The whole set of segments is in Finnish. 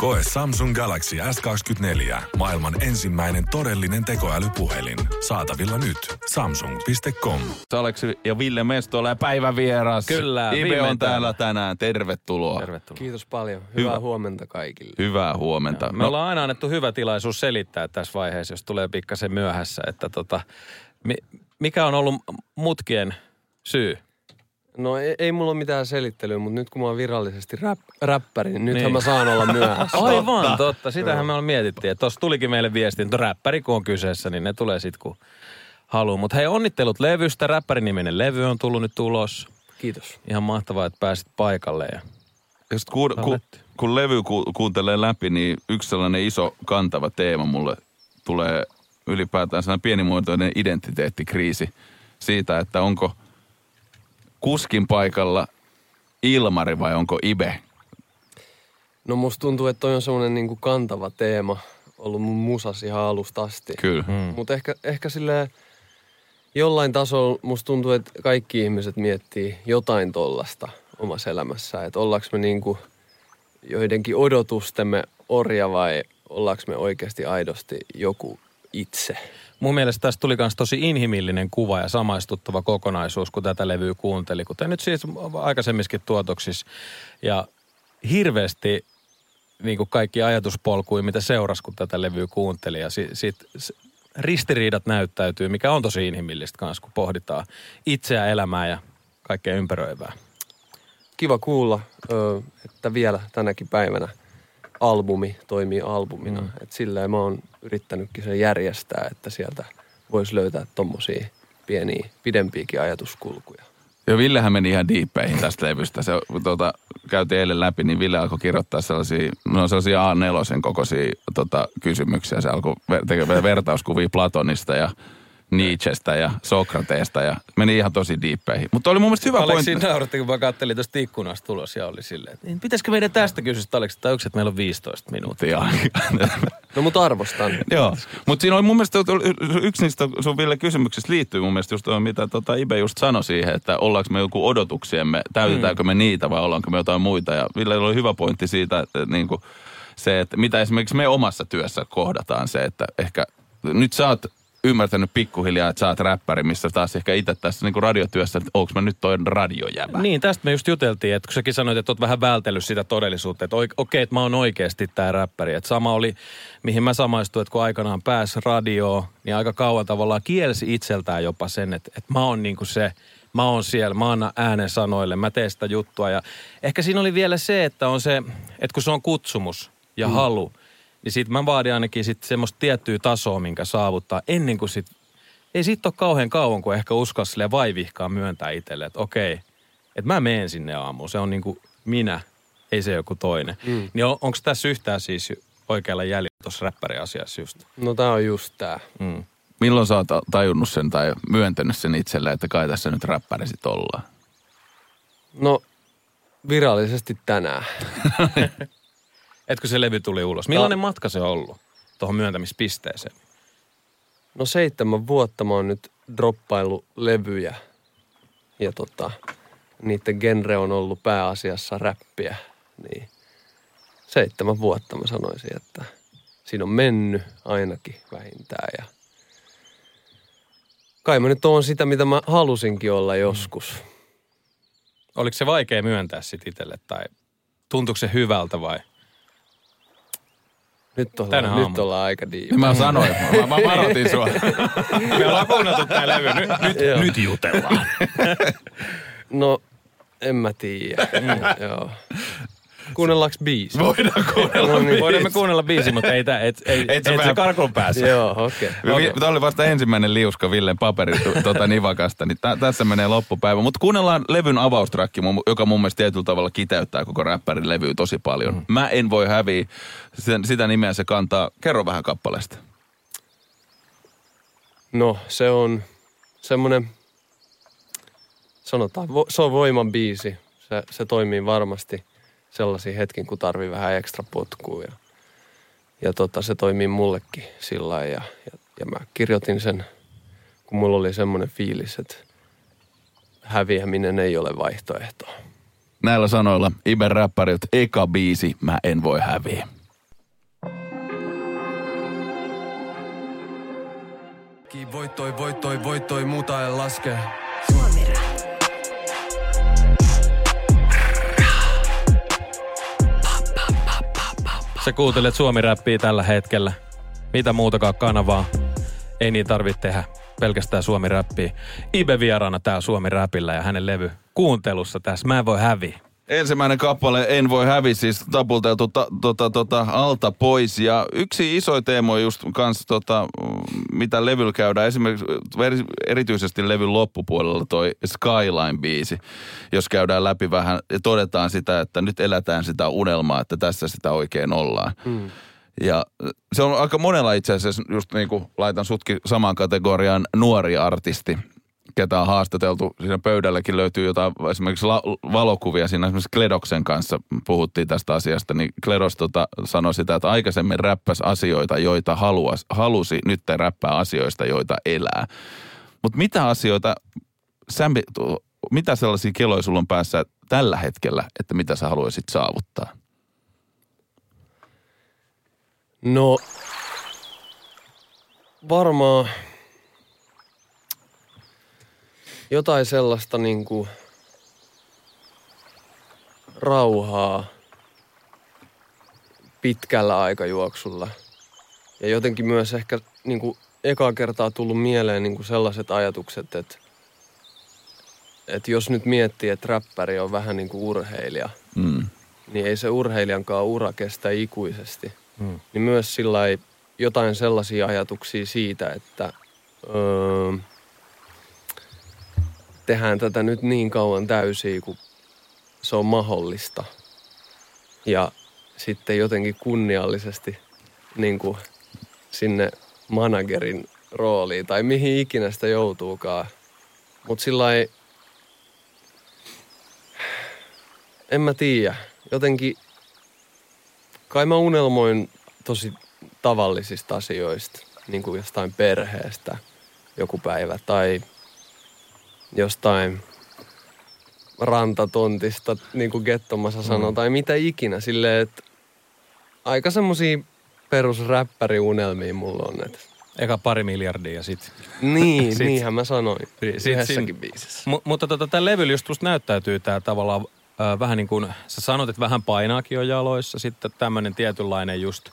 Koe Samsung Galaxy S24. Maailman ensimmäinen todellinen tekoälypuhelin. Saatavilla nyt. Samsung.com. Aleksi ja Ville Mestola ja päivävieras. Kyllä, Ibe on täällä tänään. Tervetuloa. Tervetuloa. Kiitos paljon. Hyvää Hyvä. huomenta kaikille. Hyvää huomenta. No, Me ollaan aina annettu hyvä tilaisuus selittää tässä vaiheessa, jos tulee pikkasen myöhässä, että tota, mi- mikä on ollut mutkien syy? No ei, ei mulla ole mitään selittelyä, mutta nyt kun mä oon virallisesti rap, räppäri, niin nythän Niin. mä saan olla myöhässä. Aivan, totta. totta. Sitähän me on mietittiin. Että tuossa tulikin meille viesti, että räppäri kun on kyseessä, niin ne tulee sitten kun haluaa. Mutta hei, onnittelut levystä. Räppärin niminen levy on tullut nyt ulos. Kiitos. Ihan mahtavaa, että pääsit paikalle. Ja... just kun, kun, Aletti. kun levy ku, kuuntelee läpi, niin yksi sellainen iso kantava teema mulle tulee ylipäätään sellainen pienimuotoinen identiteettikriisi siitä, että onko kuskin paikalla Ilmari vai onko Ibe? No musta tuntuu, että toi on semmoinen niinku kantava teema ollut mun musas ihan alusta asti. Kyllä. Mm. Mutta ehkä, ehkä silleen jollain tasolla musta tuntuu, että kaikki ihmiset miettii jotain tollasta omassa elämässään. Että ollaanko me niinku joidenkin odotustemme orja vai ollaanko me oikeasti aidosti joku itse. Mun mielestä tästä tuli myös tosi inhimillinen kuva ja samaistuttava kokonaisuus, kun tätä levyä kuunteli. Kuten nyt siis aikaisemmissakin tuotoksissa. Ja hirveästi niin kuin kaikki ajatuspolkuja, mitä seurasi, kun tätä levyä kuunteli. Ja si, sit, s- ristiriidat näyttäytyy, mikä on tosi inhimillistä kanssa, kun pohditaan itseä, elämää ja kaikkea ympäröivää. Kiva kuulla, että vielä tänäkin päivänä albumi toimii albumina. Mm. Et silleen mä oon yrittänytkin sen järjestää, että sieltä voisi löytää tommosia pieniä, pidempiäkin ajatuskulkuja. Ja Villehän meni ihan diippeihin tästä levystä. Se, tuota, käytiin eilen läpi, niin Ville alkoi kirjoittaa sellaisia, no sellaisia A4 kokoisia tota, kysymyksiä. Se alkoi ver- tekemään vertauskuvia Platonista ja Nietzschestä ja Sokrateesta ja meni ihan tosi diippeihin. Mutta oli mun mielestä hyvä Aleksi pointti. nauratti, kun mä kattelin tuosta ikkunasta tulos ja oli silleen, että niin pitäisikö meidän tästä kysyä, että Aleksi, tai yksi, että meillä on 15 minuuttia. No mut arvostan. Joo, mutta siinä oli mun mielestä yksi niistä sun Ville kysymyksistä liittyy mun mielestä just tuohon, mitä tota Ibe just sanoi siihen, että ollaanko me joku odotuksiemme, täytetäänkö me niitä vai ollaanko me jotain muita. Ja Ville oli hyvä pointti siitä, että niin kuin se, että mitä esimerkiksi me omassa työssä kohdataan se, että ehkä nyt sä oot ymmärtänyt pikkuhiljaa, että sä oot räppäri, missä taas ehkä itse tässä niin kuin radiotyössä, että onko mä nyt toi radiojävä. Niin, tästä me just juteltiin, että kun säkin sanoit, että oot vähän vältellyt sitä todellisuutta, että okei, että mä oon oikeasti tää räppäri. Että sama oli, mihin mä samaistuin, että kun aikanaan pääsi radioon, niin aika kauan tavallaan kielsi itseltään jopa sen, että, että mä oon niinku se, mä oon siellä, mä annan äänen sanoille, mä teen sitä juttua. Ja ehkä siinä oli vielä se, että on se, että kun se on kutsumus ja mm. halu, niin sit mä vaadin ainakin sit semmoista tiettyä tasoa, minkä saavuttaa ennen kuin sit ei siitä ole kauhean kauan, kun ehkä uskalla sille vaivihkaa myöntää itselle, että okei, että mä menen sinne aamuun. Se on niin kuin minä, ei se joku toinen. Mm. Niin on, onko tässä yhtään siis oikealla jäljellä tuossa räppäriasiassa just? No tää on just tää. Mm. Milloin sä oot tajunnut sen tai myöntänyt sen itselle, että kai tässä nyt räppäri sit ollaan? No virallisesti tänään. Etkö se levy tuli ulos? Millainen matka se on ollut tuohon myöntämispisteeseen? No seitsemän vuotta mä oon nyt droppaillut levyjä. Ja tota, niiden genre on ollut pääasiassa räppiä. Niin seitsemän vuotta mä sanoisin, että siinä on mennyt ainakin vähintään. Ja kai mä nyt oon sitä, mitä mä halusinkin olla joskus. Oliko se vaikea myöntää sit itselle tai tuntuuko se hyvältä vai? Nyt Tänä ollaan, nyt aamulla. ollaan aika diivi. Niin mä sanoin, mä, mä varoitin sua. Me ollaan kuunneltu tää levy. Nyt, nyt, Joo. nyt jutellaan. No, en mä tiedä. Joo. Kuunnellaanko biisi? Voidaan kuunnella. No niin. Voidaan me kuunnella biisi, mutta ei, tää, et, ei, Et et, sä et vähän- se karkuun pääse. Joo, okei. Okay. Tämä oli vasta ensimmäinen liuska Villen paperi tu- tuota nivakasta, niin tä- tässä menee loppupäivä. Mutta kuunnellaan levyn avaustrakki, joka mun mielestä tietyllä tavalla kiteyttää koko räppärin levyä tosi paljon. Mm. Mä en voi häviä, sen, sitä nimeä se kantaa. Kerro vähän kappaleesta. No, se on semmoinen sanotaan, vo, se on voiman biisi. Se, se toimii varmasti sellaisia hetkin, kun tarvii vähän ekstra potkua. Ja, ja tota, se toimii mullekin sillä lailla. ja, ja, ja mä kirjoitin sen, kun mulla oli semmoinen fiilis, että häviäminen ei ole vaihtoehto. Näillä sanoilla Iben räppäriltä eka biisi Mä en voi häviä. Voittoi, voittoi, voittoi, muuta en laske. Suomi Sä kuuntelet Suomi-räppiä tällä hetkellä. Mitä muutakaan kanavaa. Ei niin tarvitse tehdä. Pelkästään Suomi-räppiä. Ibe vieraana tää Suomi-räpillä ja hänen levy kuuntelussa tässä. Mä en voi häviä. Ensimmäinen kappale En voi hävi, siis tapulteltu ta, tota, tota, alta pois. Ja yksi iso teemo just kans, tota, mitä levyllä käydään, esimerkiksi eri- erityisesti levyn loppupuolella toi Skyline-biisi, jos käydään läpi vähän ja todetaan sitä, että nyt elätään sitä unelmaa, että tässä sitä oikein ollaan. Mm. Ja se on aika monella itse asiassa, just niin kuin laitan sutkin samaan kategoriaan nuori artisti, ketä on haastateltu. Siinä pöydälläkin löytyy jotain esimerkiksi la- valokuvia. Siinä esimerkiksi Kledoksen kanssa puhuttiin tästä asiasta, niin Kledos tota, sanoi sitä, että aikaisemmin räppäs asioita, joita haluas, halusi, nyt te räppää asioista, joita elää. Mutta mitä asioita, Sämpi, mitä sellaisia keloja sulla on päässä tällä hetkellä, että mitä sä haluaisit saavuttaa? No, varmaan jotain sellaista niin kuin rauhaa pitkällä aikajuoksulla. Ja jotenkin myös ehkä niin kuin ekaa kertaa tullut mieleen niin kuin sellaiset ajatukset, että, että jos nyt miettii, että räppäri on vähän niin kuin urheilija, Mm. niin ei se urheilijankaan ura kestä ikuisesti. Mm. Niin myös sillä jotain sellaisia ajatuksia siitä, että öö, tehdään tätä nyt niin kauan täysiä, kun se on mahdollista. Ja sitten jotenkin kunniallisesti niin kuin sinne managerin rooliin tai mihin ikinä sitä joutuukaan. Mutta sillä lailla en mä tiedä. Jotenkin, kai mä unelmoin tosi tavallisista asioista, niin kuin jostain perheestä joku päivä tai jostain rantatontista, niin kuin Gettomassa sanoo, tai mitä ikinä. Silleen, että aika semmosia perusräppäriunelmia mulla on. Että Eka pari miljardia ja sit. niin, Sit- niinhän mä sanoin. Sit- Yhdessäkin sin- biisissä. M- mutta tota, tämä levyllä just musta näyttäytyy tämä tavallaan äh, vähän niin kuin, sä sanot, että vähän painaakin on jaloissa, sitten tämmöinen tietynlainen just,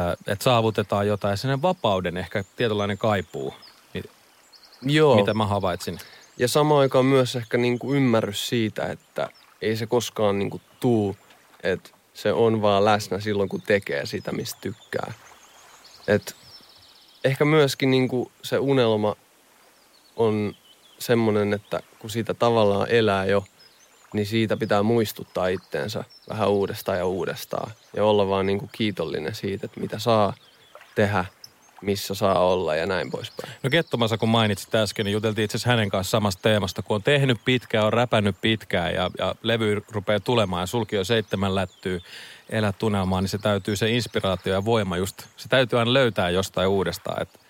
äh, että saavutetaan jotain, ja vapauden ehkä tietynlainen kaipuu, Joo. mitä mä havaitsin. Ja samaan aikaan myös ehkä niin kuin ymmärrys siitä, että ei se koskaan niin kuin tuu, että se on vaan läsnä silloin, kun tekee sitä, mistä tykkää. Et ehkä myöskin niin kuin se unelma on semmoinen, että kun siitä tavallaan elää jo, niin siitä pitää muistuttaa itteensä vähän uudestaan ja uudestaan. Ja olla vaan niin kuin kiitollinen siitä, että mitä saa tehdä, missä saa olla ja näin poispäin. No Kettomassa, kun mainitsit äsken, niin juteltiin itse asiassa hänen kanssa samasta teemasta, kun on tehnyt pitkään, on räpännyt pitkään ja, ja levy rupeaa tulemaan ja sulki jo seitsemän lättyy elää tunnelmaa, niin se täytyy se inspiraatio ja voima just, se täytyy aina löytää jostain uudestaan, et,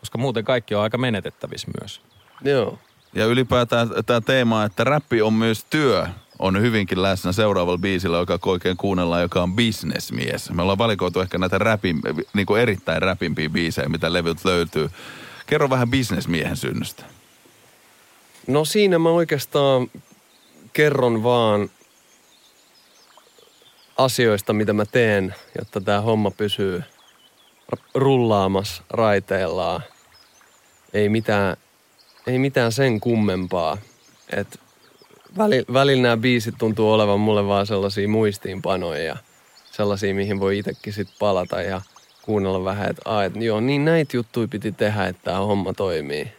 koska muuten kaikki on aika menetettävissä myös. Joo. Ja ylipäätään tämä teema, että räppi on myös työ, on hyvinkin läsnä seuraavalla biisillä, joka oikein kuunnellaan, joka on bisnesmies. Me ollaan valikoitu ehkä näitä räpin, niin kuin erittäin räpimpiä biisejä, mitä levyt löytyy. Kerro vähän bisnesmiehen synnystä. No siinä mä oikeastaan kerron vaan asioista, mitä mä teen, jotta tämä homma pysyy rullaamassa raiteillaan. Ei mitään, ei mitään sen kummempaa. Et väli, välillä nämä biisit tuntuu olevan mulle vaan sellaisia muistiinpanoja ja sellaisia, mihin voi itsekin sit palata ja kuunnella vähän, että Aa, et, joo, niin näitä juttuja piti tehdä, että tämä homma toimii.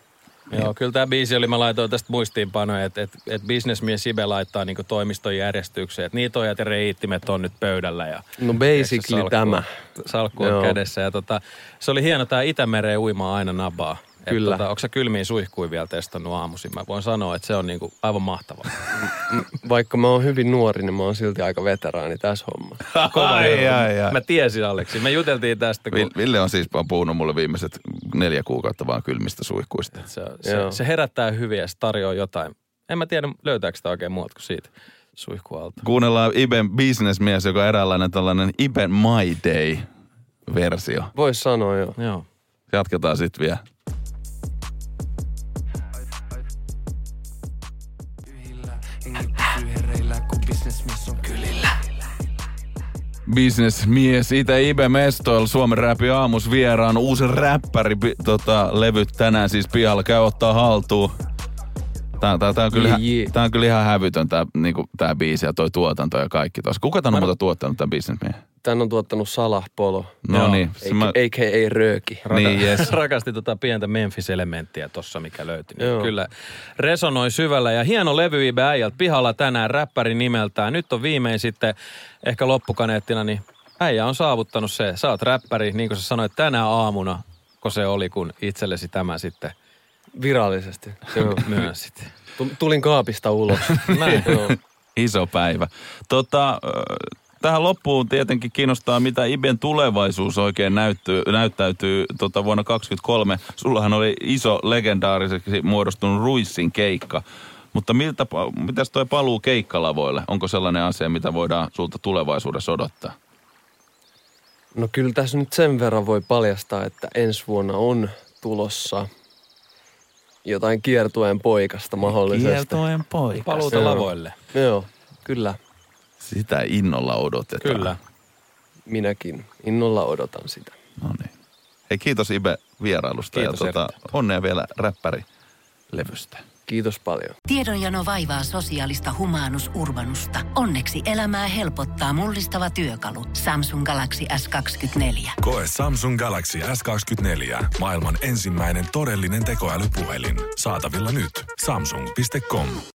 Joo, kyllä tämä biisi oli, mä laitoin tästä muistiinpanoja, että et, et bisnesmies Sibe laittaa niinku toimiston järjestykseen, että niitoijat ja reittimet on nyt pöydällä ja No basically salkku tämä. Salkku on Joo. kädessä ja tota, se oli hieno tämä Itämereen uimaa aina nabaa. Kyllä. Tota, onko sä kylmiä suihkuja vielä testannut aamuisin? Mä voin sanoa, että se on niinku aivan mahtavaa. Vaikka mä oon hyvin nuori, niin mä oon silti aika veteraani tässä hommassa. Kova Ai, ai, ai. Mä tiesin Aleksi. Me juteltiin tästä, kun Vil- Ville on siis vaan puhunut mulle viimeiset neljä kuukautta vaan kylmistä suihkuista. se, se, Joo. se, herättää hyviä ja se tarjoaa jotain. En mä tiedä, löytääkö sitä oikein muuta kuin siitä suihkualta. Kuunnellaan Iben businessmies, joka on eräänlainen tällainen Iben My Day-versio. Vois sanoa jo. Joo. Jatketaan sitten vielä. Businessmies, itse Ibe Mestoil, Suomen räpi aamus vieraan. Uusi räppäri, tota, levyt tänään siis pihalla, käy ottaa haltuun. Tää, tää, tää, on kyllä, ihan- jee. tää on kyllä ihan hävytön tää, niinku, tää biisi ja toi tuotanto ja kaikki tossa. Kuka tän on muuta tuottanut tän businessmiehen? Tän on tuottanut Salah Polo, No niin. se mä- a.k.a. Rööki. Niin, yes. Rakasti tota pientä Memphis-elementtiä tossa, mikä löytyi. Niin kyllä resonoi syvällä. Ja hieno levy Ibe äijältä pihalla tänään, räppäri nimeltään. Nyt on viimein sitten ehkä loppukaneettina, niin äijä on saavuttanut se. Sä oot räppäri, niin kuin sä sanoit tänä aamuna, kun se oli, kun itsellesi tämä sitten Virallisesti. Joo. myönsit. Tu- Tulin kaapista ulos. Näin. Joo. Iso päivä. Tota, tähän loppuun tietenkin kiinnostaa, mitä Iben tulevaisuus oikein näyttyy, näyttäytyy tota vuonna 2023. Sullahan oli iso legendaariseksi muodostunut Ruissin keikka. Mutta miltä, mitäs toi paluu keikkalavoille? Onko sellainen asia, mitä voidaan sulta tulevaisuudessa odottaa? No kyllä tässä nyt sen verran voi paljastaa, että ensi vuonna on tulossa jotain kiertueen poikasta mahdollisesti. poika. Paluuta Joo. lavoille. Joo, kyllä. Sitä innolla odotetaan. Kyllä. Minäkin innolla odotan sitä. No niin. Hei, kiitos Ibe vierailusta Kiitos ja tota, erittäin. onnea vielä räppärilevystä. Kiitos paljon. Tiedonjano vaivaa sosiaalista humanus urbanusta. Onneksi elämää helpottaa mullistava työkalu. Samsung Galaxy S24. Koe Samsung Galaxy S24. Maailman ensimmäinen todellinen tekoälypuhelin. Saatavilla nyt. Samsung.com.